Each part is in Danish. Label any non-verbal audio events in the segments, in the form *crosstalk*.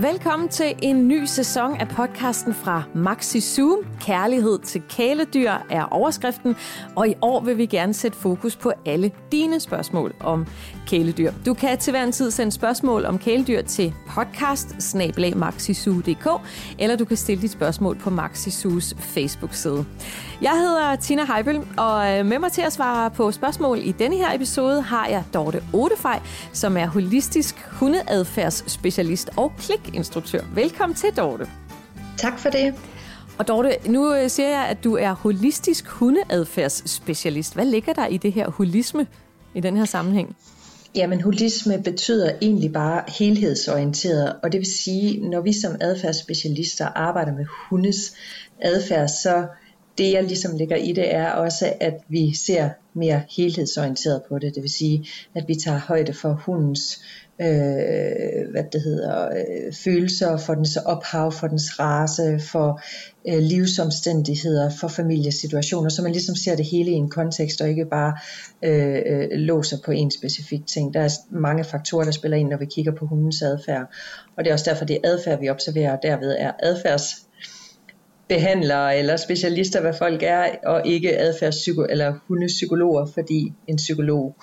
Velkommen til en ny sæson af podcasten fra Maxi Zoom. Kærlighed til kæledyr er overskriften, og i år vil vi gerne sætte fokus på alle dine spørgsmål om kæledyr. Du kan til hver en tid sende spørgsmål om kæledyr til podcast eller du kan stille dit spørgsmål på Maxisus Facebook-side. Jeg hedder Tina Heibel, og med mig til at svare på spørgsmål i denne her episode har jeg Dorte Odefej, som er holistisk hundeadfærdsspecialist og klikinstruktør. Velkommen til, Dorte. Tak for det. Og Dorte, nu øh, siger jeg, at du er holistisk hundeadfærdsspecialist. Hvad ligger der i det her holisme i den her sammenhæng? Jamen holisme betyder egentlig bare helhedsorienteret, og det vil sige, når vi som adfærdsspecialister arbejder med hundes adfærd, så det jeg ligesom ligger i det er også, at vi ser mere helhedsorienteret på det. Det vil sige, at vi tager højde for hundens øh, hvad det hedder, øh, følelser, for dens ophav, for dens race, for øh, livsomstændigheder, for familiesituationer, så man ligesom ser det hele i en kontekst, og ikke bare øh, øh, låser på en specifik ting. Der er mange faktorer, der spiller ind, når vi kigger på hundens adfærd, og det er også derfor, det er adfærd, vi observerer, og derved er adfærds behandlere eller specialister, hvad folk er, og ikke adfærdspsyko- eller hundepsykologer, fordi en psykolog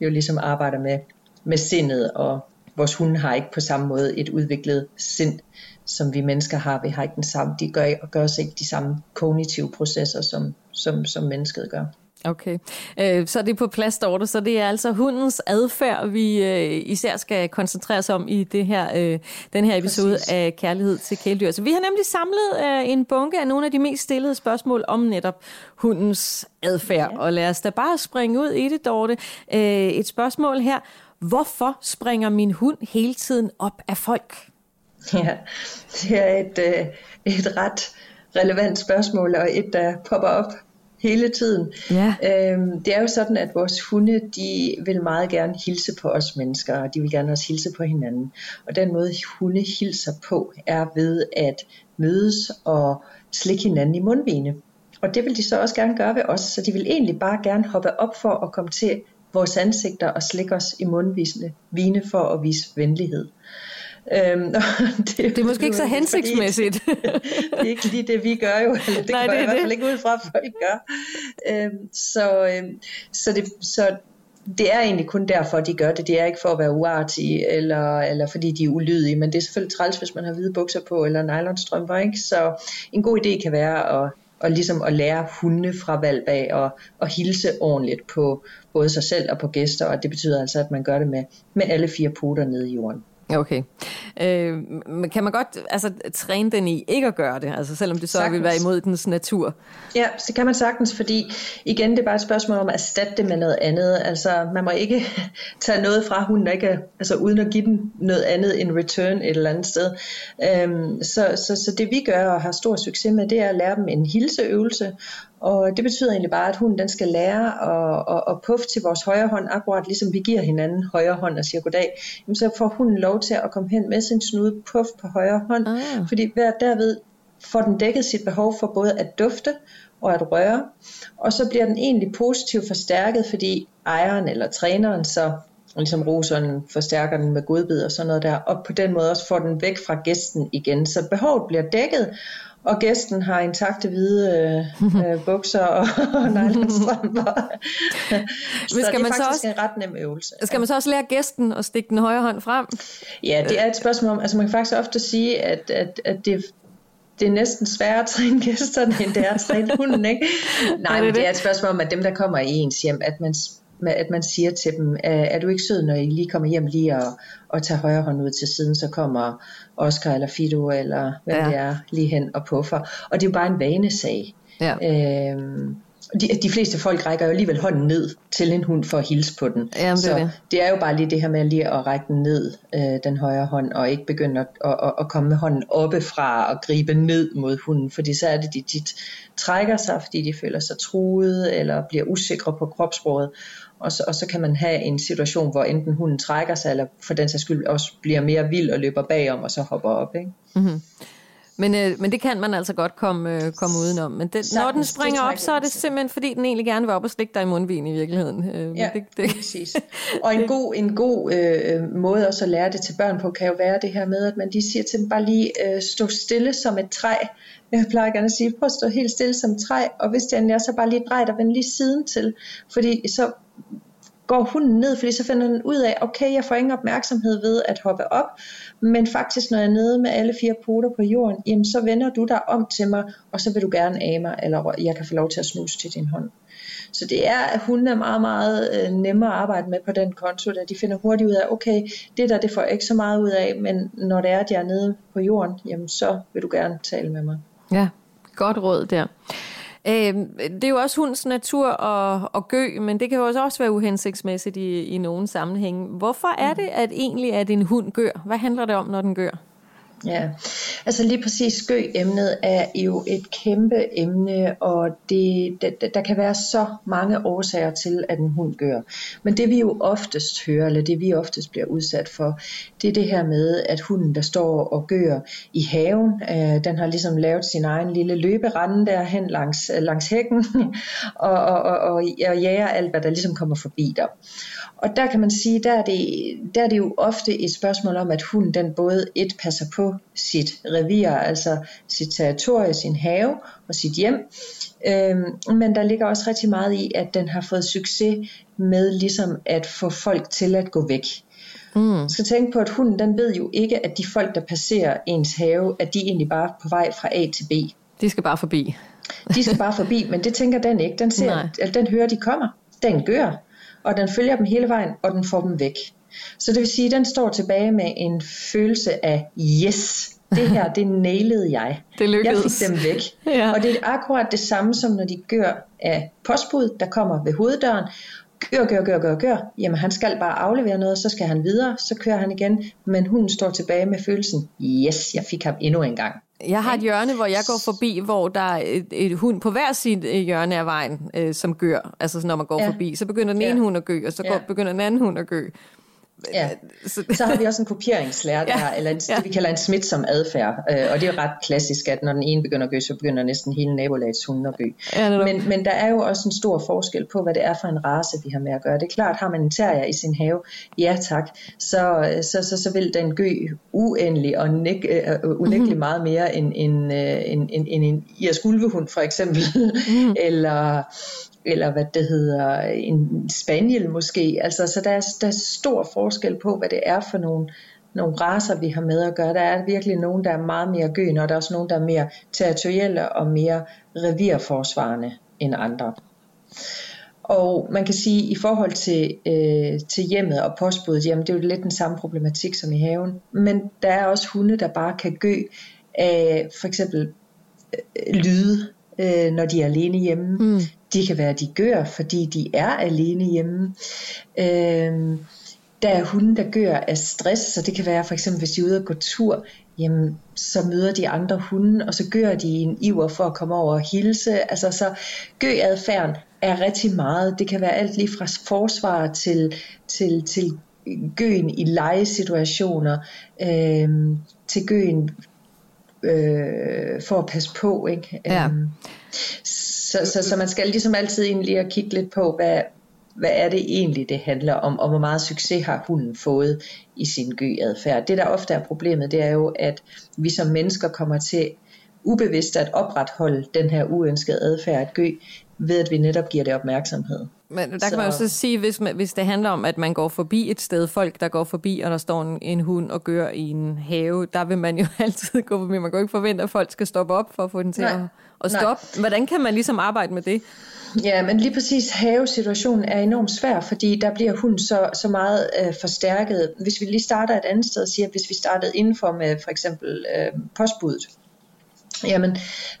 jo ligesom arbejder med med sindet, og vores hunde har ikke på samme måde et udviklet sind, som vi mennesker har. Vi har ikke den samme, de gør, gør os ikke de samme kognitive processer, som, som, som mennesket gør. Okay, øh, så er det på plads, Dorte. Så det er altså hundens adfærd, vi øh, især skal koncentrere os om i det her, øh, den her episode Præcis. af Kærlighed til kæledyr. Så vi har nemlig samlet øh, en bunke af nogle af de mest stillede spørgsmål om netop hundens adfærd. Ja. Og lad os da bare springe ud i det, Dorte. Øh, et spørgsmål her. Hvorfor springer min hund hele tiden op af folk? Ja, det er et, øh, et ret relevant spørgsmål, og et, der popper op hele tiden. Ja. Øhm, det er jo sådan, at vores hunde, de vil meget gerne hilse på os mennesker, og de vil gerne også hilse på hinanden. Og den måde, hunde hilser på, er ved at mødes og slikke hinanden i mundvene. Og det vil de så også gerne gøre ved os, så de vil egentlig bare gerne hoppe op for at komme til vores ansigter og slikke os i mundvisende vine for at vise venlighed. Øhm, *laughs* det, det er måske ikke så hensigtsmæssigt. *laughs* det er ikke lige det, vi gør jo. *laughs* Eller det Nej, det er i hvert fald ikke ud fra, at folk gør. Øhm, så, øhm, så, det, så det er egentlig kun derfor, de gør det. Det er ikke for at være uartige, eller, eller fordi de er ulydige, men det er selvfølgelig træls, hvis man har hvide bukser på, eller nylonstrømper. Ikke? Så en god idé kan være at og ligesom at lære hunde fra valg af og, og hilse ordentligt på både sig selv og på gæster, og det betyder altså, at man gør det med, med alle fire poter nede i jorden. Okay. Øh, kan man godt altså, træne den i ikke at gøre det, altså selvom det så sagtens. vil være imod dens natur? Ja, så kan man sagtens, fordi igen, det er bare et spørgsmål om at erstatte det med noget andet. Altså, man må ikke *laughs* tage noget fra hunden, ikke, altså uden at give den noget andet in return et eller andet sted. Øhm, så, så, så det vi gør og har stor succes med, det er at lære dem en hilseøvelse, og det betyder egentlig bare, at hunden den skal lære at, at, at puffe til vores højre hånd, akkurat ligesom vi giver hinanden højre hånd og siger goddag. Jamen, så får hunden lov til at komme hen med sin snude puff på højre hånd, ah. fordi hver derved får den dækket sit behov for både at dufte og at røre, og så bliver den egentlig positivt forstærket, fordi ejeren eller træneren så ligesom roseren forstærker den med godbid og sådan noget der, og på den måde også får den væk fra gæsten igen. Så behovet bliver dækket, og gæsten har intakte hvide øh, øh, bukser og, og nylonstrømper. *laughs* så skal det er man faktisk så også, en ret nem øvelse. Skal man så også lære gæsten at stikke den højre hånd frem? Ja, det er et spørgsmål om, altså man kan faktisk ofte sige, at, at, at det, det er næsten sværere at træne gæsterne, end det er at træne hunden, ikke? *laughs* Nej, men det er et spørgsmål om, at dem, der kommer i ens hjem, at man at man siger til dem, er du ikke sød, når I lige kommer hjem lige og, og tager højre hånd ud til siden, så kommer Oscar eller Fido eller hvad ja. det er lige hen og puffer. Og det er jo bare en vanesag. Ja. Øhm, de, de fleste folk rækker jo alligevel hånden ned til en hund for at hilse på den. Jamen, det så det. det er jo bare lige det her med lige at række den ned, øh, den højre hånd, og ikke begynde at, at, at komme med hånden oppefra og gribe ned mod hunden, fordi så er det, de tit trækker sig, fordi de føler sig truet, eller bliver usikre på kropssproget, og så, og så kan man have en situation, hvor enten hunden trækker sig, eller for den sags skyld også bliver mere vild og løber bagom, og så hopper op. Ikke? Mm-hmm. Men, øh, men det kan man altså godt komme, øh, komme udenom. Men det, når den springer op, så er det simpelthen, fordi den egentlig gerne vil op og slikke dig i mundvin i virkeligheden. Øh, ja, det, det, præcis. Og en *laughs* god, en god øh, måde også at lære det til børn på, kan jo være det her med, at man lige siger til dem, bare lige øh, stå stille som et træ. Jeg plejer gerne at sige, prøv at stå helt stille som et træ, og hvis det er, så bare lige drej dig, vend lige siden til. Fordi så går hunden ned, fordi så finder den ud af, okay, jeg får ingen opmærksomhed ved at hoppe op, men faktisk når jeg er nede med alle fire poter på jorden, jamen så vender du dig om til mig, og så vil du gerne af mig, eller jeg kan få lov til at snuse til din hånd. Så det er, at hunden er meget, meget øh, nemmere at arbejde med på den konto, da de finder hurtigt ud af, okay, det der, det får jeg ikke så meget ud af, men når det er, at jeg er nede på jorden, jamen så vil du gerne tale med mig. Ja, godt råd der. Øh, det er jo også hundens natur at, at gø, men det kan jo også være uhensigtsmæssigt i, i nogle sammenhænge. Hvorfor er det at egentlig, at en hund gør? Hvad handler det om, når den gør? Ja, altså lige præcis skø-emnet er jo et kæmpe emne, og det, der, der kan være så mange årsager til, at en hund gør. Men det vi jo oftest hører, eller det vi oftest bliver udsat for, det er det her med, at hunden, der står og gør i haven, øh, den har ligesom lavet sin egen lille løberende derhen langs, langs hækken, og, *laughs* og, og, og, og jager alt, hvad der ligesom kommer forbi der. Og der kan man sige, der er, det, der er det jo ofte et spørgsmål om, at hunden den både et passer på sit revir, altså sit territorie, sin have og sit hjem, øhm, men der ligger også rigtig meget i, at den har fået succes med ligesom at få folk til at gå væk. Mm. Skal tænke på, at hunden den ved jo ikke, at de folk, der passerer ens have, at de egentlig bare er på vej fra A til B. De skal bare forbi. de skal bare forbi, men det tænker den ikke. Den, ser, *laughs* at den hører, de kommer. Den gør og den følger dem hele vejen, og den får dem væk. Så det vil sige, at den står tilbage med en følelse af, yes, det her, det nailede jeg. Det lykkedes. Jeg fik dem væk. *laughs* ja. Og det er akkurat det samme, som når de gør af postbud, der kommer ved hoveddøren. Gør, gør, gør, gør, gør. Jamen han skal bare aflevere noget, så skal han videre, så kører han igen. Men hunden står tilbage med følelsen, yes, jeg fik ham endnu en gang. Jeg har et hjørne, hvor jeg går forbi, hvor der er et, et hund på hver sit øh, hjørne af vejen, øh, som gør. Altså når man går ja. forbi, så begynder den ene ja. hund at gø, og så går, ja. begynder den anden hund at gø. Ja. Så, så har vi også en kopieringslære *laughs* der, ja. eller en, ja. det vi kalder en smitsom adfærd. Øh, og det er ret klassisk, at når den ene begynder at gø, så begynder næsten hele nabolagets hunde at gø. Ja, men, men der er jo også en stor forskel på, hvad det er for en race, vi har med at gøre. Det er klart, har man en terrier i sin have, ja tak, så, så, så, så vil den gø uendelig og næk, uh, unægtelig mm-hmm. meget mere end, end, uh, end, end, end en irsk ulvehund for eksempel, mm. *laughs* eller eller hvad det hedder, en spaniel måske. Altså, så der er, der er stor forskel på, hvad det er for nogle, nogle raser, vi har med at gøre. Der er virkelig nogen, der er meget mere gøende, og der er også nogen, der er mere territorielle og mere revirforsvarende end andre. Og man kan sige, at i forhold til, øh, til hjemmet og postbuddet, jamen det er jo lidt den samme problematik som i haven. Men der er også hunde, der bare kan gø af for eksempel øh, lyde, øh, når de er alene hjemme. Mm. De kan være, de gør, fordi de er alene hjemme. Øh, der er hunde, der gør af stress, så det kan være for eksempel, hvis de er ude og gå tur, jamen, så møder de andre hunde, og så gør de en iver for at komme over og hilse. Altså, så gøadfærden er rigtig meget. Det kan være alt lige fra forsvar til, til, til gøen i legesituationer, øh, til gøen øh, for at passe på. Ikke? Ja. Øhm, så, så, så man skal ligesom altid egentlig at kigge lidt på, hvad, hvad er det egentlig, det handler om, og hvor meget succes har hunden fået i sin gøadfærd. Det, der ofte er problemet, det er jo, at vi som mennesker kommer til ubevidst at opretholde den her uønskede adfærd at gø, ved at vi netop giver det opmærksomhed. Men der så. kan man jo så sige, hvis, man, hvis det handler om, at man går forbi et sted, folk der går forbi, og der står en, en hund og gør i en have, der vil man jo *laughs* altid gå forbi. Man kan jo ikke forvente, at folk skal stoppe op for at få den til Nej. at, at stoppe. Nej. Hvordan kan man ligesom arbejde med det? Ja, men lige præcis havesituationen er enormt svær, fordi der bliver hunden så, så meget øh, forstærket. Hvis vi lige starter et andet sted og siger, at hvis vi startede indenfor med for eksempel øh, postbuddet, jamen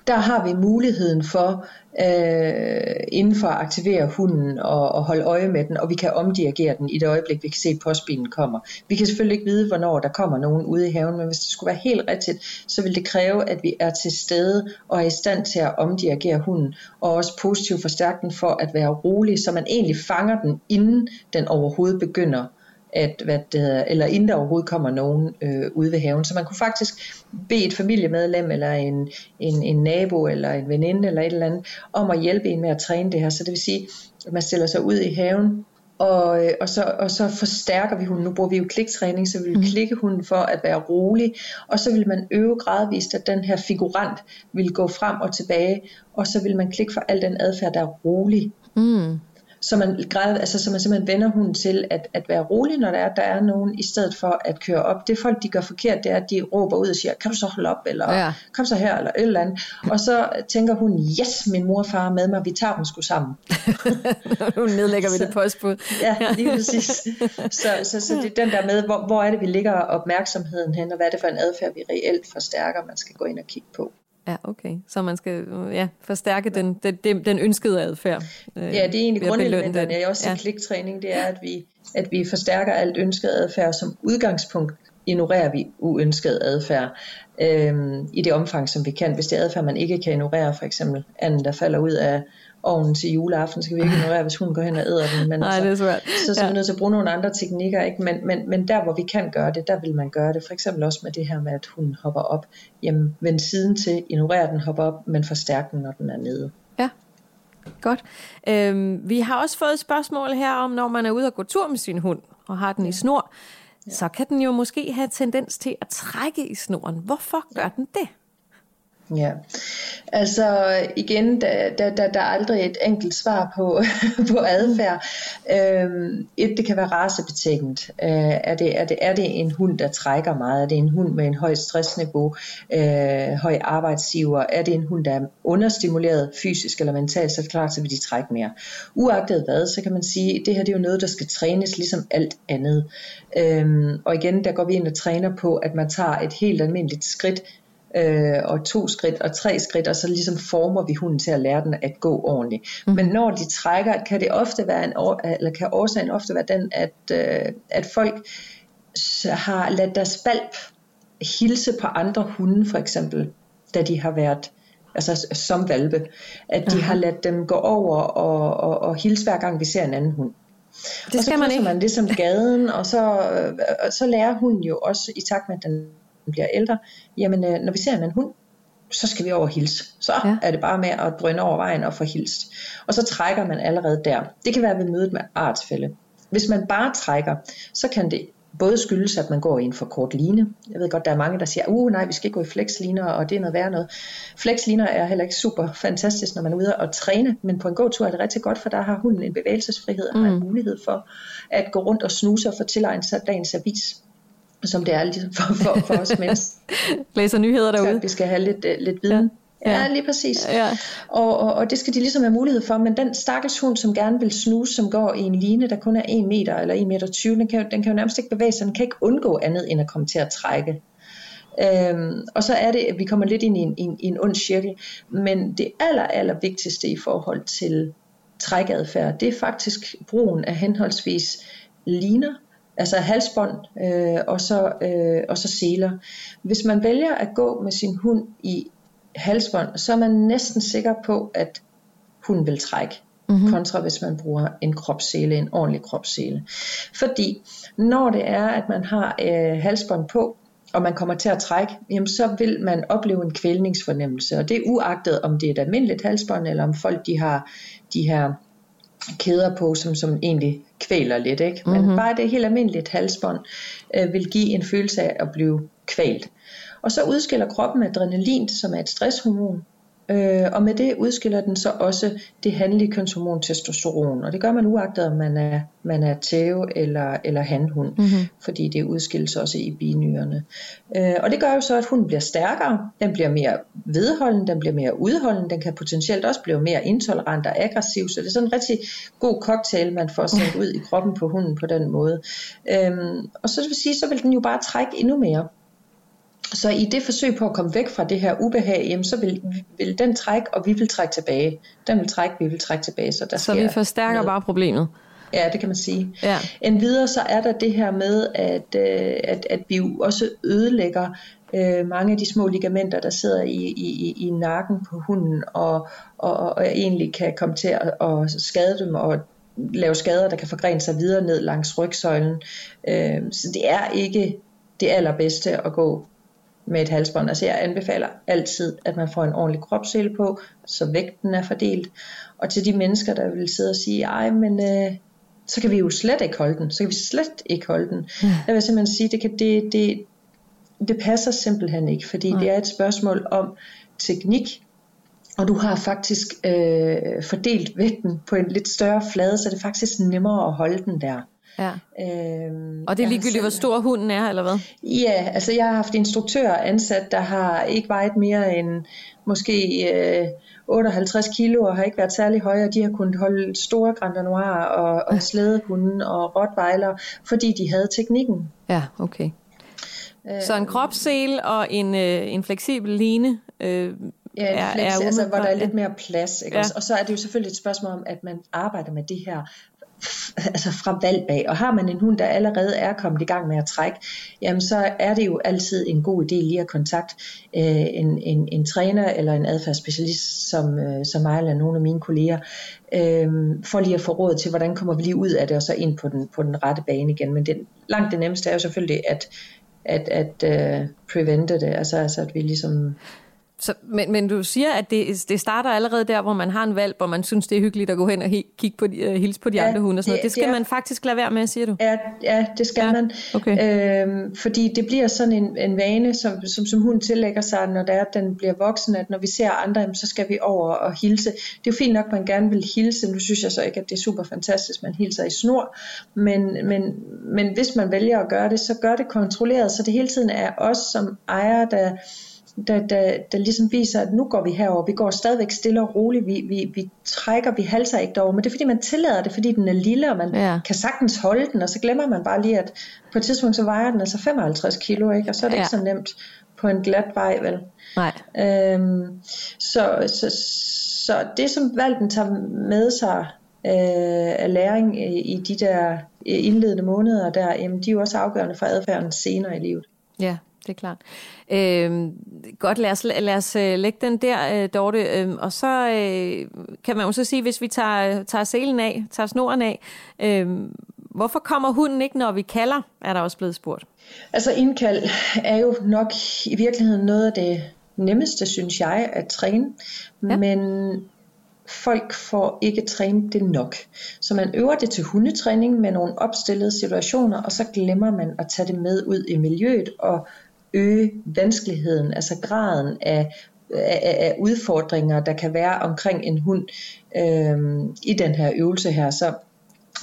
der har vi muligheden for øh, inden for at aktivere hunden og, og holde øje med den, og vi kan omdirigere den i det øjeblik, vi kan se, at postbilen kommer. Vi kan selvfølgelig ikke vide, hvornår der kommer nogen ude i haven, men hvis det skulle være helt rigtigt, så vil det kræve, at vi er til stede og er i stand til at omdirigere hunden, og også positivt forstærke den for at være rolig, så man egentlig fanger den, inden den overhovedet begynder at hvad det hedder, eller inden der overhovedet kommer nogen øh, ude ved haven. Så man kunne faktisk bede et familiemedlem, eller en, en, en nabo, eller en veninde, eller et eller andet, om at hjælpe en med at træne det her. Så det vil sige, at man stiller sig ud i haven, og, øh, og, så, og så forstærker vi hunden. Nu bruger vi jo kliktræning, så vi vil mm. klikke hunden for at være rolig, og så vil man øve gradvist, at den her figurant vil gå frem og tilbage, og så vil man klikke for al den adfærd, der er rolig. Mm så man, græd, altså, så man simpelthen vender hunden til at, at være rolig, når der er, der er nogen, i stedet for at køre op. Det folk, de gør forkert, det er, at de råber ud og siger, kan du så holde op, eller ja. kom så her, eller et eller andet. Og så tænker hun, yes, min mor og far er med mig, vi tager dem sgu sammen. *laughs* nu nedlægger vi det postbud. ja, lige præcis. Så, så, så det er den der med, hvor, hvor er det, vi lægger opmærksomheden hen, og hvad er det for en adfærd, vi reelt forstærker, man skal gå ind og kigge på. Ja, okay. Så man skal ja, forstærke den, den, den ønskede adfærd. Øh, ja, det er egentlig grundelementerne. Jeg også ja. kliktræning, det er, at vi, at vi forstærker alt ønsket adfærd. Som udgangspunkt ignorerer vi uønsket adfærd øhm, i det omfang, som vi kan. Hvis det er adfærd, man ikke kan ignorere, for eksempel anden, der falder ud af ovnen til juleaften, skal vi ikke ignorere, hvis hun går hen og æder den. Men Nej, altså, det er Så, så er vi nødt til at bruge nogle andre teknikker. Ikke? Men, men, men der, hvor vi kan gøre det, der vil man gøre det. For eksempel også med det her med, at hun hopper op. Jamen, vend siden til, ignorer den, hopper op, men forstærk den, når den er nede. Ja, godt. Øhm, vi har også fået et spørgsmål her om, når man er ude og gå tur med sin hund, og har den ja. i snor, ja. så kan den jo måske have tendens til at trække i snoren. Hvorfor gør den det? Ja, altså igen, der, der, der, der er aldrig et enkelt svar på, *laughs* på adfærd. Øhm, et, det kan være racebetinget. Øh, er, det, er, det, er det en hund, der trækker meget? Er det en hund med en højt stressniveau, øh, høj arbejdsiver? Er det en hund, der er understimuleret fysisk eller mentalt, så er det klart, så vil de trække mere. Uagtet hvad, så kan man sige, at det her det er jo noget, der skal trænes ligesom alt andet. Øhm, og igen, der går vi ind og træner på, at man tager et helt almindeligt skridt øh, og to skridt og tre skridt, og så ligesom former vi hunden til at lære den at gå ordentligt. Mm. Men når de trækker, kan det ofte være en, eller kan årsagen ofte være den, at, øh, at folk har ladet deres valp hilse på andre hunde for eksempel, da de har været altså som valpe, at de uh-huh. har ladet dem gå over og, og, og hilse hver gang vi ser en anden hund. Det og så man ikke. man ligesom gaden, og så, øh, og så lærer hunden jo også i takt med, at den bliver ældre, jamen øh, når vi ser en hund, så skal vi over hilse. Så ja. er det bare med at drøne over vejen og få hilst. Og så trækker man allerede der. Det kan være ved mødet med artsfælde. Hvis man bare trækker, så kan det både skyldes, at man går i en for kort line. Jeg ved godt, der er mange, der siger, uh nej, vi skal ikke gå i flexliner, og det er noget værd noget. Flexliner er heller ikke super fantastisk, når man er ude og træne, men på en gåtur er det rigtig godt, for der har hunden en bevægelsesfrihed og mm. har en mulighed for at gå rundt og snuse og få tilegnet sig dagens avis som det er ligesom for, for, for os *laughs* mennesker. Læser nyheder derude. Så vi skal have lidt, uh, lidt viden. Ja. Ja, lige præcis. Ja. Og, og, og det skal de ligesom have mulighed for, men den stakkels hund, som gerne vil snuse, som går i en line, der kun er 1 meter eller 1 meter 20, den kan, den kan jo nærmest ikke bevæge sig, den kan ikke undgå andet end at komme til at trække. Øhm, og så er det, at vi kommer lidt ind i en, en, en ond cirkel, men det aller, aller vigtigste i forhold til trækadfærd, det er faktisk brugen af henholdsvis liner, altså halsbånd øh, og, så, øh, og så seler. Hvis man vælger at gå med sin hund i halsbånd, så er man næsten sikker på, at hunden vil trække. Mm-hmm. kontra hvis man bruger en kropssele, en ordentlig kropssele. Fordi når det er, at man har øh, halsbånd på, og man kommer til at trække, jamen så vil man opleve en kvælningsfornemmelse, og det er uagtet om det er et almindeligt halsbånd, eller om folk de har de her kæder på, som, som egentlig kvæler lidt. Ikke? Men mm-hmm. bare det helt almindeligt halsbånd øh, vil give en følelse af at blive kvalt. Og så udskiller kroppen adrenalin, som er et stresshormon, Øh, og med det udskiller den så også det handlige kønshormon testosteron. Og det gør man uagtet, om man er, man er tæve eller, eller handhund, mm-hmm. fordi det udskilles også i binyrerne. Øh, og det gør jo så, at hunden bliver stærkere, den bliver mere vedholden, den bliver mere udholden, den kan potentielt også blive mere intolerant og aggressiv, så det er sådan en rigtig god cocktail, man får sendt ud i kroppen på hunden på den måde. Øh, og så vil sige, så vil den jo bare trække endnu mere. Så i det forsøg på at komme væk fra det her ubehag, jamen, så vil, vil den trække, og vi vil trække tilbage. Den vil trække, vi vil trække tilbage. Så, der så vi forstærker noget. bare problemet? Ja, det kan man sige. Ja. En videre så er der det her med, at, øh, at, at vi jo også ødelægger øh, mange af de små ligamenter, der sidder i, i, i nakken på hunden, og, og, og egentlig kan komme til at, at skade dem, og lave skader, der kan forgrene sig videre ned langs rygsøjlen. Øh, så det er ikke det allerbedste at gå med et halsbånd. Altså jeg anbefaler altid, at man får en ordentlig kropssele på, så vægten er fordelt. Og til de mennesker, der vil sidde og sige, ej, men øh, så kan vi jo slet ikke holde den. Så kan vi slet ikke holde den. Mm. Jeg vil simpelthen sige, det, kan, det, det, det passer simpelthen ikke, fordi mm. det er et spørgsmål om teknik, og du har faktisk øh, fordelt vægten på en lidt større flade, så det er faktisk nemmere at holde den der. Ja. Øhm, og det er ligegyldigt, hvor stor hunden er, eller hvad? Ja, altså jeg har haft instruktører ansat, der har ikke vejet mere end måske øh, 58 kilo, og har ikke været særlig høje, og de har kunnet holde store Grand Noir og, og slædehunden og rottweiler, fordi de havde teknikken. Ja, okay. Så en kropssel og en, øh, en fleksibel line øh, Ja, er, flex, er altså, hvor der er lidt mere plads. Ikke? Ja. Og så er det jo selvfølgelig et spørgsmål om, at man arbejder med det her altså fra valg bag. Og har man en hund, der allerede er kommet i gang med at trække, jamen så er det jo altid en god idé lige at kontakte øh, en, en, en træner eller en adfærdsspecialist, som, øh, som mig eller nogle af mine kolleger, øh, for lige at få råd til, hvordan kommer vi lige ud af det, og så ind på den, på den rette bane igen. Men det, langt det nemmeste er jo selvfølgelig at, at, at øh, prevente det, altså, altså at vi ligesom så, men, men du siger, at det, det starter allerede der, hvor man har en valg, hvor man synes, det er hyggeligt at gå hen og kigge på uh, hilse på de ja, andre hunde og sådan det, noget. Det skal det er, man faktisk lade være med, siger du? Ja, ja det skal ja, man. Okay. Øhm, fordi det bliver sådan en, en vane, som, som, som hunden tillægger sig, når er, at den bliver voksen, at når vi ser andre, så skal vi over og hilse. Det er jo fint nok, at man gerne vil hilse. Nu synes jeg så ikke, at det er super fantastisk, man hilser i snor. Men, men, men hvis man vælger at gøre det, så gør det kontrolleret, så det hele tiden er os som ejer, der der, der, der ligesom viser, at nu går vi herover. Vi går stadigvæk stille og roligt. Vi, vi, vi trækker, vi halser ikke derover. Men det er fordi, man tillader det, fordi den er lille, og man ja. kan sagtens holde den. Og så glemmer man bare lige, at på et tidspunkt, så vejer den altså 55 kilo, ikke? og så er det ja. ikke så nemt på en glat vej, vel? Nej. Øhm, så, så, så det, som valgen tager med sig øh, af læring i, i de der indledende måneder, der, jamen, de er jo også afgørende for adfærden senere i livet. Ja, det er klart. Øh, godt, lad os, lad os uh, lægge den der, uh, Dorte. Øh, og så uh, kan man jo så sige, hvis vi tager, tager selen af, tager snoren af, øh, hvorfor kommer hunden ikke, når vi kalder, er der også blevet spurgt. Altså indkald er jo nok i virkeligheden noget af det nemmeste, synes jeg, at træne. Ja. Men folk får ikke trænet det nok. Så man øver det til hundetræning med nogle opstillede situationer, og så glemmer man at tage det med ud i miljøet og øge vanskeligheden, altså graden af, af, af udfordringer, der kan være omkring en hund øh, i den her øvelse her. Så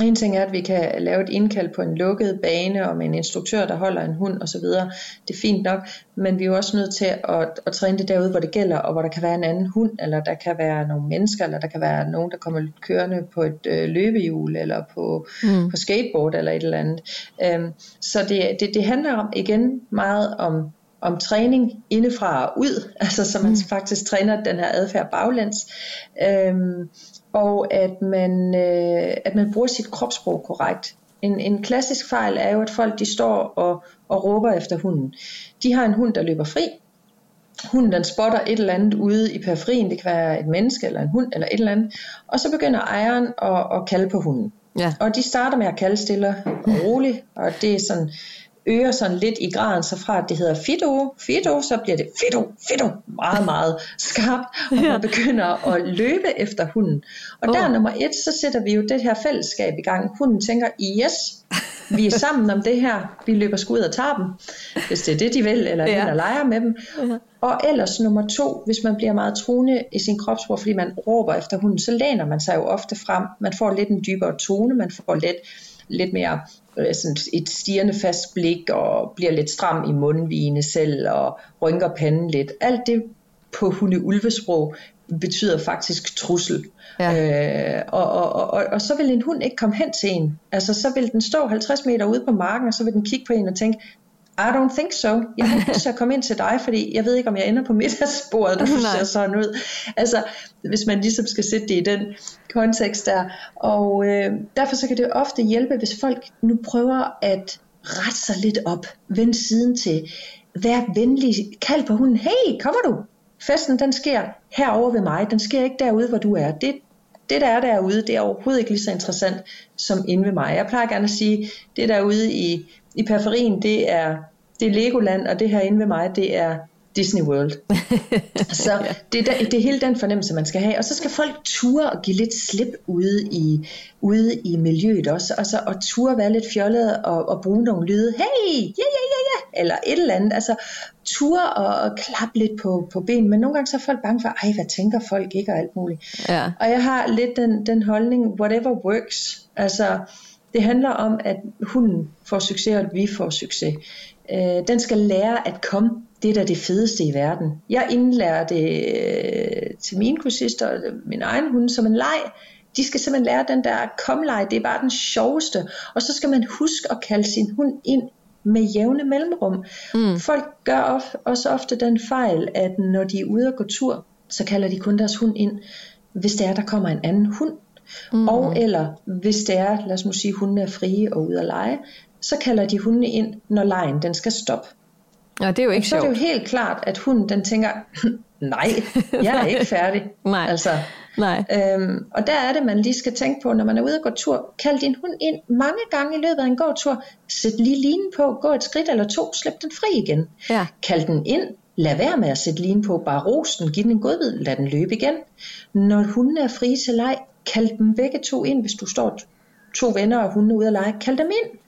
en ting er, at vi kan lave et indkald på en lukket bane og med en instruktør, der holder en hund osv. Det er fint nok, men vi er jo også nødt til at, at træne det derude, hvor det gælder, og hvor der kan være en anden hund, eller der kan være nogle mennesker, eller der kan være nogen, der kommer kørende på et øh, løbehjul, eller på, mm. på skateboard, eller et eller andet. Øhm, så det, det, det handler om, igen meget om om træning indefra og ud, *laughs* altså så man mm. faktisk træner den her adfærd baglæns. Øhm, og at man, øh, at man bruger sit kropssprog korrekt. En, en klassisk fejl er jo, at folk de står og, og råber efter hunden. De har en hund, der løber fri. Hunden den spotter et eller andet ude i periferien. Det kan være et menneske eller en hund eller et eller andet. Og så begynder ejeren at, at kalde på hunden. Ja. Og de starter med at kalde stille og roligt. Og det er sådan øger sådan lidt i graden, så fra at det hedder Fido, Fido, så bliver det Fido, Fido, meget, meget skarpt, og man begynder at løbe efter hunden. Og oh. der nummer et, så sætter vi jo det her fællesskab i gang. Hunden tænker, yes, vi er sammen om det her, vi løber skud og tager dem, hvis det er det, de vil, eller ja. og leger med dem. Ja. Og ellers nummer to, hvis man bliver meget truende i sin kropsprog, fordi man råber efter hunden, så læner man sig jo ofte frem. Man får lidt en dybere tone, man får lidt lidt mere sådan et stirrende fast blik og bliver lidt stram i mundvigene selv og rynker panden lidt. Alt det på hunde-ulvesprog betyder faktisk trussel. Ja. Øh, og, og, og, og så vil en hund ikke komme hen til en. Altså så vil den stå 50 meter ude på marken, og så vil den kigge på en og tænke, i don't think so. Jeg har lyst til at komme ind til dig, fordi jeg ved ikke, om jeg ender på middagsbordet, *laughs* når du ser sådan ud. Altså, hvis man ligesom skal sætte det i den kontekst der. Og øh, derfor så kan det ofte hjælpe, hvis folk nu prøver at rette sig lidt op, vend siden til, vær venlig, kald på hunden, hey, kommer du? Festen den sker herover ved mig, den sker ikke derude, hvor du er. Det det der er derude, det er overhovedet ikke lige så interessant som inde ved mig. Jeg plejer gerne at sige, det derude i, i periferien, det er, det er Legoland, og det her inde ved mig, det er Disney World. *laughs* så det er, det er hele den fornemmelse, man skal have. Og så skal folk ture og give lidt slip ude i, ude i miljøet også. Og, så, og ture være lidt fjollet og, og bruge nogle lyde. Hey, ja, ja, ja, ja. Eller et eller andet. Altså ture og, og klappe lidt på, på ben. Men nogle gange så er folk bange for, ej, hvad tænker folk ikke og alt muligt. Ja. Og jeg har lidt den, den holdning, whatever works. Altså, det handler om, at hunden får succes, og at vi får succes. Øh, den skal lære at komme det er da det fedeste i verden. Jeg indlærer det øh, til mine kursister og min egen hund som en leg. De skal simpelthen lære den der komleg, det er bare den sjoveste. Og så skal man huske at kalde sin hund ind med jævne mellemrum. Mm. Folk gør også ofte den fejl, at når de er ude og gå tur, så kalder de kun deres hund ind, hvis det er, der kommer en anden hund. Mm. Og eller hvis det er, lad os nu sige, hunden er frie og ude at lege, så kalder de hundene ind, når lejen den skal stoppe. Ja, det er jo ikke så sjovt. Så er det jo helt klart, at hunden den tænker, *clears throat* nej, jeg er ikke færdig. *laughs* nej. Altså, nej. Øhm, og der er det, man lige skal tænke på, når man er ude og gå tur. Kald din hund ind mange gange i løbet af en gåtur. Sæt lige linen på, gå et skridt eller to, slip den fri igen. Ja. Kald den ind, lad være med at sætte linen på, bare ros den, giv den en godbid, lad den løbe igen. Når hunden er fri til leg, kald dem begge to ind, hvis du står to venner og hunden er ude at lege, kald dem ind.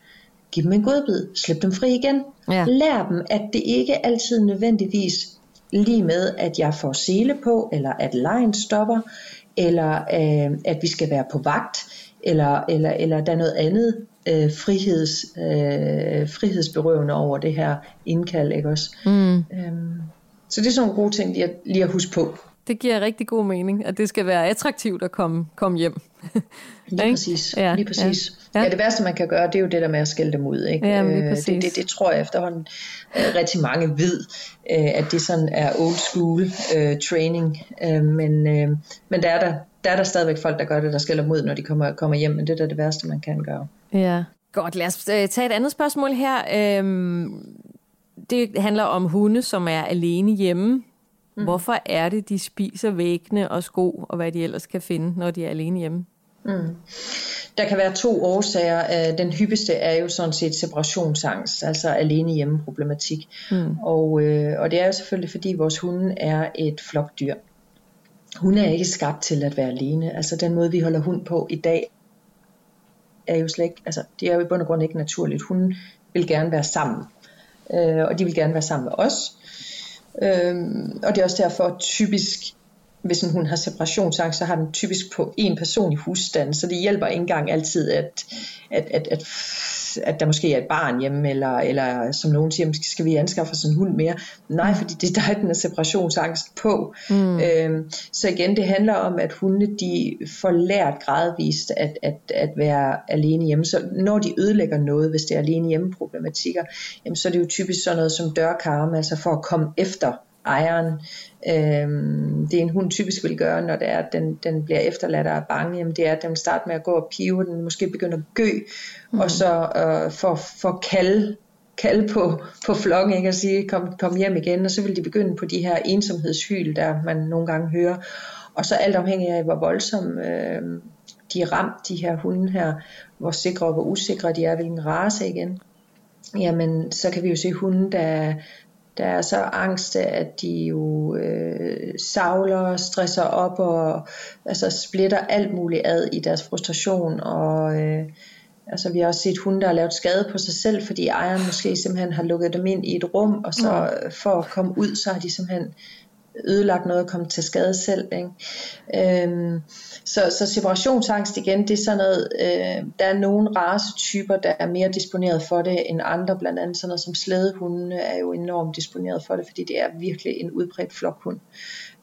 Giv dem en godbid, slip dem fri igen. Ja. Lær dem, at det ikke altid nødvendigvis lige med, at jeg får sele på, eller at lejen stopper, eller øh, at vi skal være på vagt, eller, eller, eller der er noget andet øh, friheds, øh, frihedsberøvende over det her indkald. Ikke også? Mm. Øhm, så det er sådan nogle gode ting lige at, lige at huske på. Det giver rigtig god mening, at det skal være attraktivt at komme, komme hjem. lige præcis. Ja, lige præcis. Ja. ja, det værste man kan gøre, det er jo det der med at skælde dem ud. Ikke? Ja, øh, det, det, det tror jeg efterhånden øh, rigtig mange ved, øh, at det sådan er old school uh, training. Men, men der er der, der er der stadigvæk folk, der gør det, der skælder dem ud, når de kommer, kommer hjem, men det er da det værste, man kan gøre. Ja, godt. Lad os tage et andet spørgsmål her. Øhm, det handler om hunde, som er alene hjemme. Mm. Hvorfor er det, de spiser væggene og sko, og hvad de ellers kan finde, når de er alene hjemme? Mm. Der kan være to årsager. Øh, den hyppigste er jo sådan set separationsangst, altså alene hjemme problematik. Mm. Og, øh, og det er jo selvfølgelig, fordi vores hunde er et flokdyr. Hun er ikke skabt til at være alene. Altså den måde, vi holder hund på i dag, er jo slet ikke, altså det er jo i bund og grund ikke naturligt. Hun vil gerne være sammen, øh, og de vil gerne være sammen med os. Øh, og det er også derfor typisk hvis en hund har separationsangst, så har den typisk på en person i husstanden, så det hjælper ikke engang altid, at, at, at, at, at der måske er et barn hjemme, eller, eller som nogen siger, skal vi anskaffe os en hund mere? Nej, fordi det er der, den er separationsangst på. Mm. Øhm, så igen, det handler om, at hunde de får lært gradvist at, at, at være alene hjemme. Så når de ødelægger noget, hvis det er alene hjemme problematikker, jamen, så er det jo typisk sådan noget som dørkarme, altså for at komme efter ejeren. Øhm, det en hund typisk vil gøre, når det er, at den, den bliver efterladt og er bange, jamen det er, at den starter med at gå og pive, den måske begynder at gø, mm. og så øh, for, for kalde kalde på, på flokken, ikke? og sige, kom, kom hjem igen, og så vil de begynde på de her ensomhedshyl, der man nogle gange hører. Og så alt afhængig af, hvor voldsom øh, de er ramt, de her hunde her, hvor sikre og hvor usikre de er, hvilken race igen, jamen så kan vi jo se hunde, der, der er så angste, at de jo øh, savler, stresser op og altså splitter alt muligt ad i deres frustration. Og øh, altså, vi har også set hunde, der har lavet skade på sig selv, fordi ejeren måske simpelthen har lukket dem ind i et rum, og så for at komme ud, så har de simpelthen ødelagt noget og kommet til skade selv. Ikke? Øhm, så, så separationsangst igen, det er sådan noget, øh, der er nogle racetyper, der er mere disponeret for det end andre, blandt andet sådan noget som slædehunde er jo enormt disponeret for det, fordi det er virkelig en udbredt flokhund.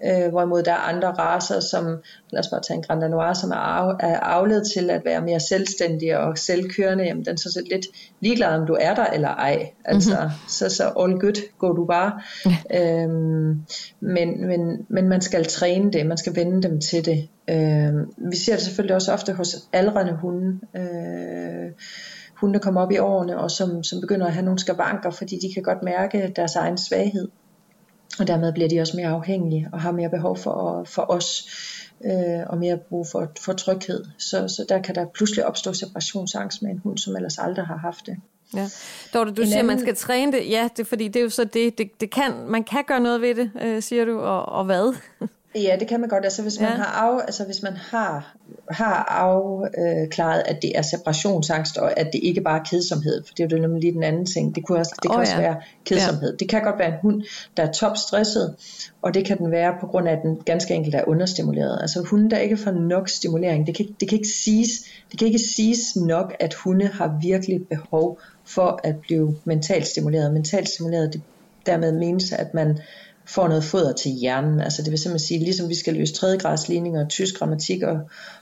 Øh, hvorimod der er andre raser, som, lad os bare tage en Grand Danois, som er, af, er afledt til at være mere selvstændig og selvkørende, jamen den er så lidt ligeglad, om du er der eller ej. Altså, mm-hmm. så, så all good, går du bare. øhm, men, men, men man skal træne det, man skal vende dem til det. Øhm, vi ser det selvfølgelig også ofte hos aldrende hunde. Øh, hunde, der kommer op i årene, og som, som begynder at have nogle skavanker, fordi de kan godt mærke deres egen svaghed og dermed bliver de også mere afhængige og har mere behov for, for os. øh, og mere brug for, for tryghed. Så, så der kan der pludselig opstå separationsangst med en hund, som ellers aldrig har haft det. Ja. Dorte, du en siger, anden... man skal træne det. Ja, det fordi, det er jo så det, det, det kan, man kan gøre noget ved det, øh, siger du, og, og hvad? *laughs* Ja, det kan man godt. Altså hvis man ja. har af, altså hvis man har har afklaret, at det er separationsangst og at det ikke bare er kedsomhed, for det er jo nemlig lige den anden ting. Det, kunne også, det kan oh, også ja. være kedsomhed. Ja. Det kan godt være en hund, der er topstresset, og det kan den være på grund af, at den ganske enkelt er understimuleret. Altså hunde, der ikke får nok stimulering, det kan, det kan ikke siges, det kan ikke siges nok, at hunde har virkelig behov for at blive mentalt stimuleret. Mentalt stimuleret, det dermed menes, at man får noget foder til hjernen. Altså det vil simpelthen sige, ligesom vi skal løse tredjegradsligninger og tysk grammatik og,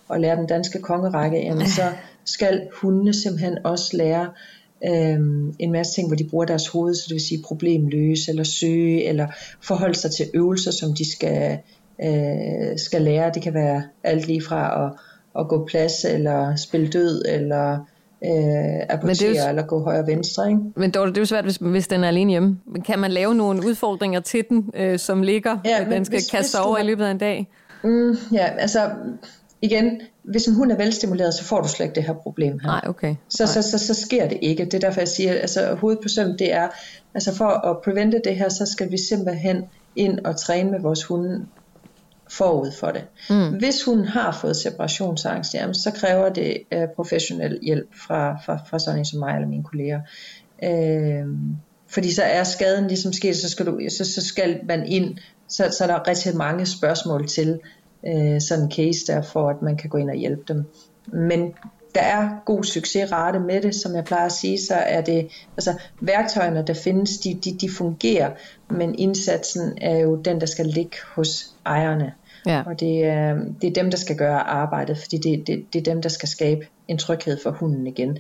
og lære den danske kongerække, jamen så skal hundene simpelthen også lære øhm, en masse ting, hvor de bruger deres hoved, så det vil sige problemløse, eller søge, eller forholde sig til øvelser, som de skal, øh, skal lære. Det kan være alt lige fra at, at gå plads, eller spille død, eller øh, apportere jo, eller gå højre og venstre. Ikke? Men Dorte, det er jo svært, hvis, hvis den er alene hjemme. Men kan man lave nogle udfordringer til den, øh, som ligger, ja, at den skal hvis, kaste hvis over har... i løbet af en dag? Mm, ja, altså igen, hvis en hund er velstimuleret, så får du slet ikke det her problem her. Nej, okay. Så, så, så, så sker det ikke. Det er derfor, jeg siger, altså hovedet på søm, det er, altså for at prevente det her, så skal vi simpelthen ind og træne med vores hunde forud for det. Mm. Hvis hun har fået separationsangst, jamen, så kræver det uh, professionel hjælp fra, fra, fra sådan en som mig eller mine kolleger. Uh, fordi så er skaden ligesom sket, så skal, du, så, så skal man ind, så, så er der rigtig mange spørgsmål til uh, sådan en case der, for at man kan gå ind og hjælpe dem. Men der er god succesrate med det, som jeg plejer at sige, så er det, altså værktøjerne, der findes, de, de, de fungerer, men indsatsen er jo den, der skal ligge hos ejerne. Ja. Og det er, det er dem, der skal gøre arbejdet, fordi det, det, det er dem, der skal skabe en tryghed for hunden igen.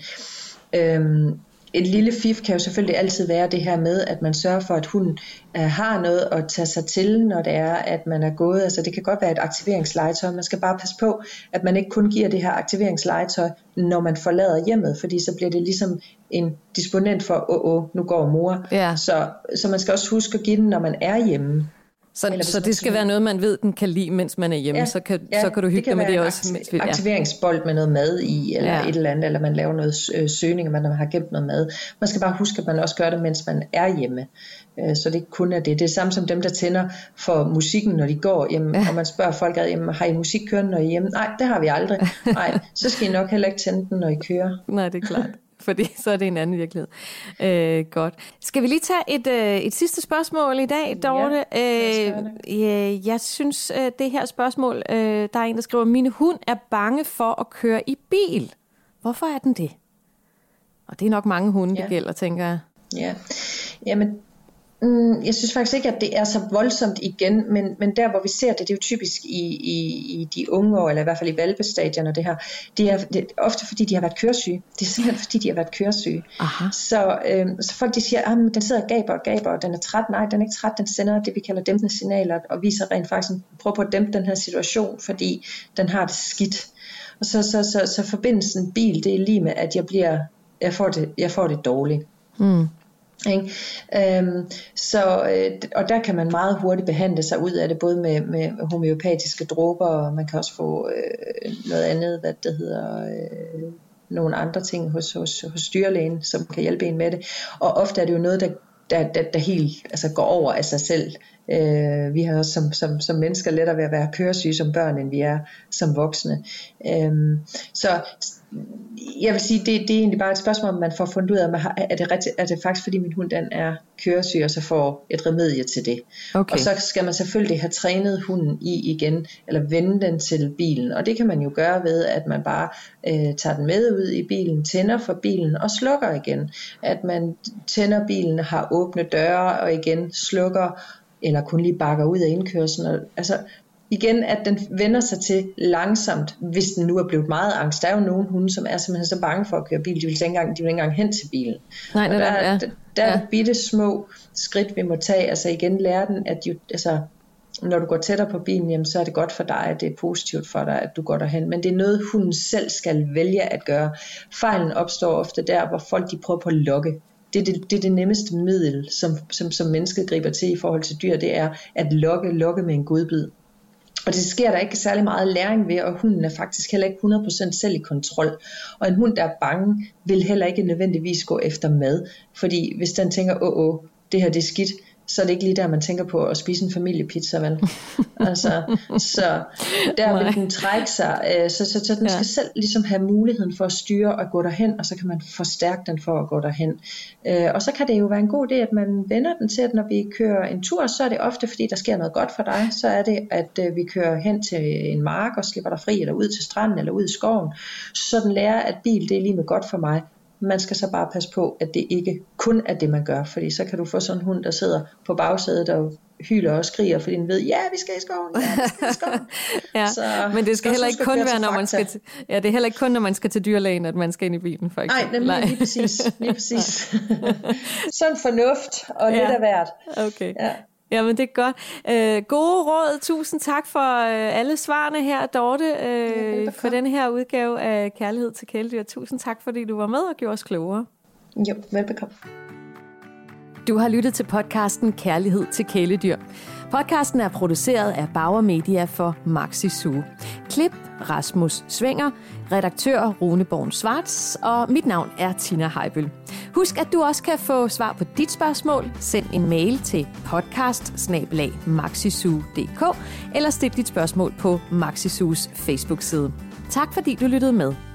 Øhm, et lille fif kan jo selvfølgelig altid være det her med, at man sørger for, at hunden øh, har noget at tage sig til, når det er, at man er gået. Altså det kan godt være et aktiveringslegetøj. Man skal bare passe på, at man ikke kun giver det her aktiveringslegetøj, når man forlader hjemmet, fordi så bliver det ligesom en disponent for, åh, åh, nu går mor. Ja. Så, så man skal også huske at give den, når man er hjemme. Så, så det skal være noget, man ved, den kan lide, mens man er hjemme. Ja, så, kan, ja, så kan du hygge dig med det også. Vi, ja. aktiveringsbold med noget mad i, eller ja. et eller andet, eller man laver noget søgning, og man har gemt noget mad. Man skal bare huske, at man også gør det, mens man er hjemme. Øh, så det ikke kun er det. Det er samme som dem, der tænder for musikken, når de går hjem, ja. og man spørger folk, jamen, har I musik kørende, når I er hjemme? Nej, det har vi aldrig. *laughs* Nej, så skal I nok heller ikke tænde den, når I kører. Nej, det er klart fordi så er det en anden virkelighed. Øh, godt. Skal vi lige tage et, øh, et sidste spørgsmål i dag, Dorte? Ja, øh, øh, jeg synes, øh, det her spørgsmål, øh, der er en, der skriver, min hund er bange for at køre i bil. Hvorfor er den det? Og det er nok mange hunde, ja. det gælder, tænker jeg. Ja, jamen Mm, jeg synes faktisk ikke, at det er så voldsomt igen, men, men der hvor vi ser det, det er jo typisk i, i, i de unge år, eller i hvert fald i valpestadierne, det her, det er, det er ofte fordi, de har været køresyge. Det er simpelthen fordi, de har været køresyge. Aha. Så, øhm, så folk de siger, at ah, den sidder og gaber og gaber, og den er træt. Nej, den er ikke træt, den sender det, vi kalder dæmpende signaler, og viser rent faktisk, prøv på at dæmpe den her situation, fordi den har det skidt. Og så, så, så, så forbindelsen bil, det er lige med, at jeg bliver, jeg får det, jeg får det dårligt. Mm. Ikke? Øhm, så, øh, og der kan man meget hurtigt behandle sig ud af det, både med, med homeopatiske dråber, og man kan også få øh, noget andet, hvad det hedder, øh, nogle andre ting hos, hos, hos dyrlægen, som kan hjælpe en med det. Og ofte er det jo noget, der, der, der, der helt altså, går over af sig selv. Øh, vi har også som, som, som mennesker lettere ved at være køresyge som børn, end vi er som voksne. Øh, så jeg vil sige, det, det er egentlig bare et spørgsmål, om man får fundet ud af, er det, ret, er det faktisk fordi min hund den er køresyg, og så får et remedie til det. Okay. Og så skal man selvfølgelig have trænet hunden i igen, eller vende den til bilen. Og det kan man jo gøre ved, at man bare øh, tager den med ud i bilen, tænder for bilen og slukker igen. At man tænder bilen, har åbne døre og igen slukker, eller kun lige bakker ud af indkørslen. Altså igen, at den vender sig til langsomt, hvis den nu er blevet meget angst. Der er jo nogle hunde, som er simpelthen så bange for at køre bil, de vil ikke engang, de vil ikke engang hen til bilen. Nej, der, der, ja. der, der er ja. bitte små skridt, vi må tage. Altså igen lære den, at jo, altså, når du går tættere på bilen, jamen, så er det godt for dig, at det er positivt for dig, at du går derhen. Men det er noget, hunden selv skal vælge at gøre. Fejlen opstår ofte der, hvor folk de prøver på at lokke. Det er det, det, er det nemmeste middel, som, som, som mennesket griber til i forhold til dyr, det er at lokke, lokke med en godbid. Og det sker der ikke særlig meget læring ved, og hunden er faktisk heller ikke 100% selv i kontrol. Og en hund, der er bange, vil heller ikke nødvendigvis gå efter mad. Fordi hvis den tænker, åh, åh, det her det er skidt, så er det ikke lige der, man tænker på at spise en familiepizza, vel? *laughs* altså, så der vil den trække sig, øh, så, så, så den ja. skal selv ligesom have muligheden for at styre og gå derhen, og så kan man forstærke den for at gå derhen. Øh, og så kan det jo være en god idé, at man vender den til, at når vi kører en tur, så er det ofte, fordi der sker noget godt for dig, så er det, at øh, vi kører hen til en mark og slipper dig fri, eller ud til stranden, eller ud i skoven, så den lærer, at bil det er lige med godt for mig, man skal så bare passe på, at det ikke kun er det, man gør, fordi så kan du få sådan en hund, der sidder på bagsædet og hyler og skriger, fordi den ved, ja, vi skal i skoven, ja, vi skal i skoven. *laughs* ja, så, men det skal heller ikke kun være, når man skal til, ja, det er heller ikke kun, når man skal til dyrlægen, at man skal ind i bilen, for eksempel. Nej, nemlig, Nej. lige præcis. Lige *laughs* præcis. *laughs* sådan fornuft og ja. lidt af hvert. Okay. Ja. Jamen, det er godt. Øh, gode råd. Tusind tak for øh, alle svarene her, Dorte, øh, for den her udgave af Kærlighed til kæledyr. Tusind tak, fordi du var med og gjorde os klogere. Jo, velbekomme. Du har lyttet til podcasten Kærlighed til kæledyr. Podcasten er produceret af Bauer Media for Maxi Su. Klip Rasmus Svinger, redaktør Rune Born Svarts, og mit navn er Tina Heibøl. Husk, at du også kan få svar på dit spørgsmål. Send en mail til podcast eller stil dit spørgsmål på Maxisus Facebook-side. Tak fordi du lyttede med.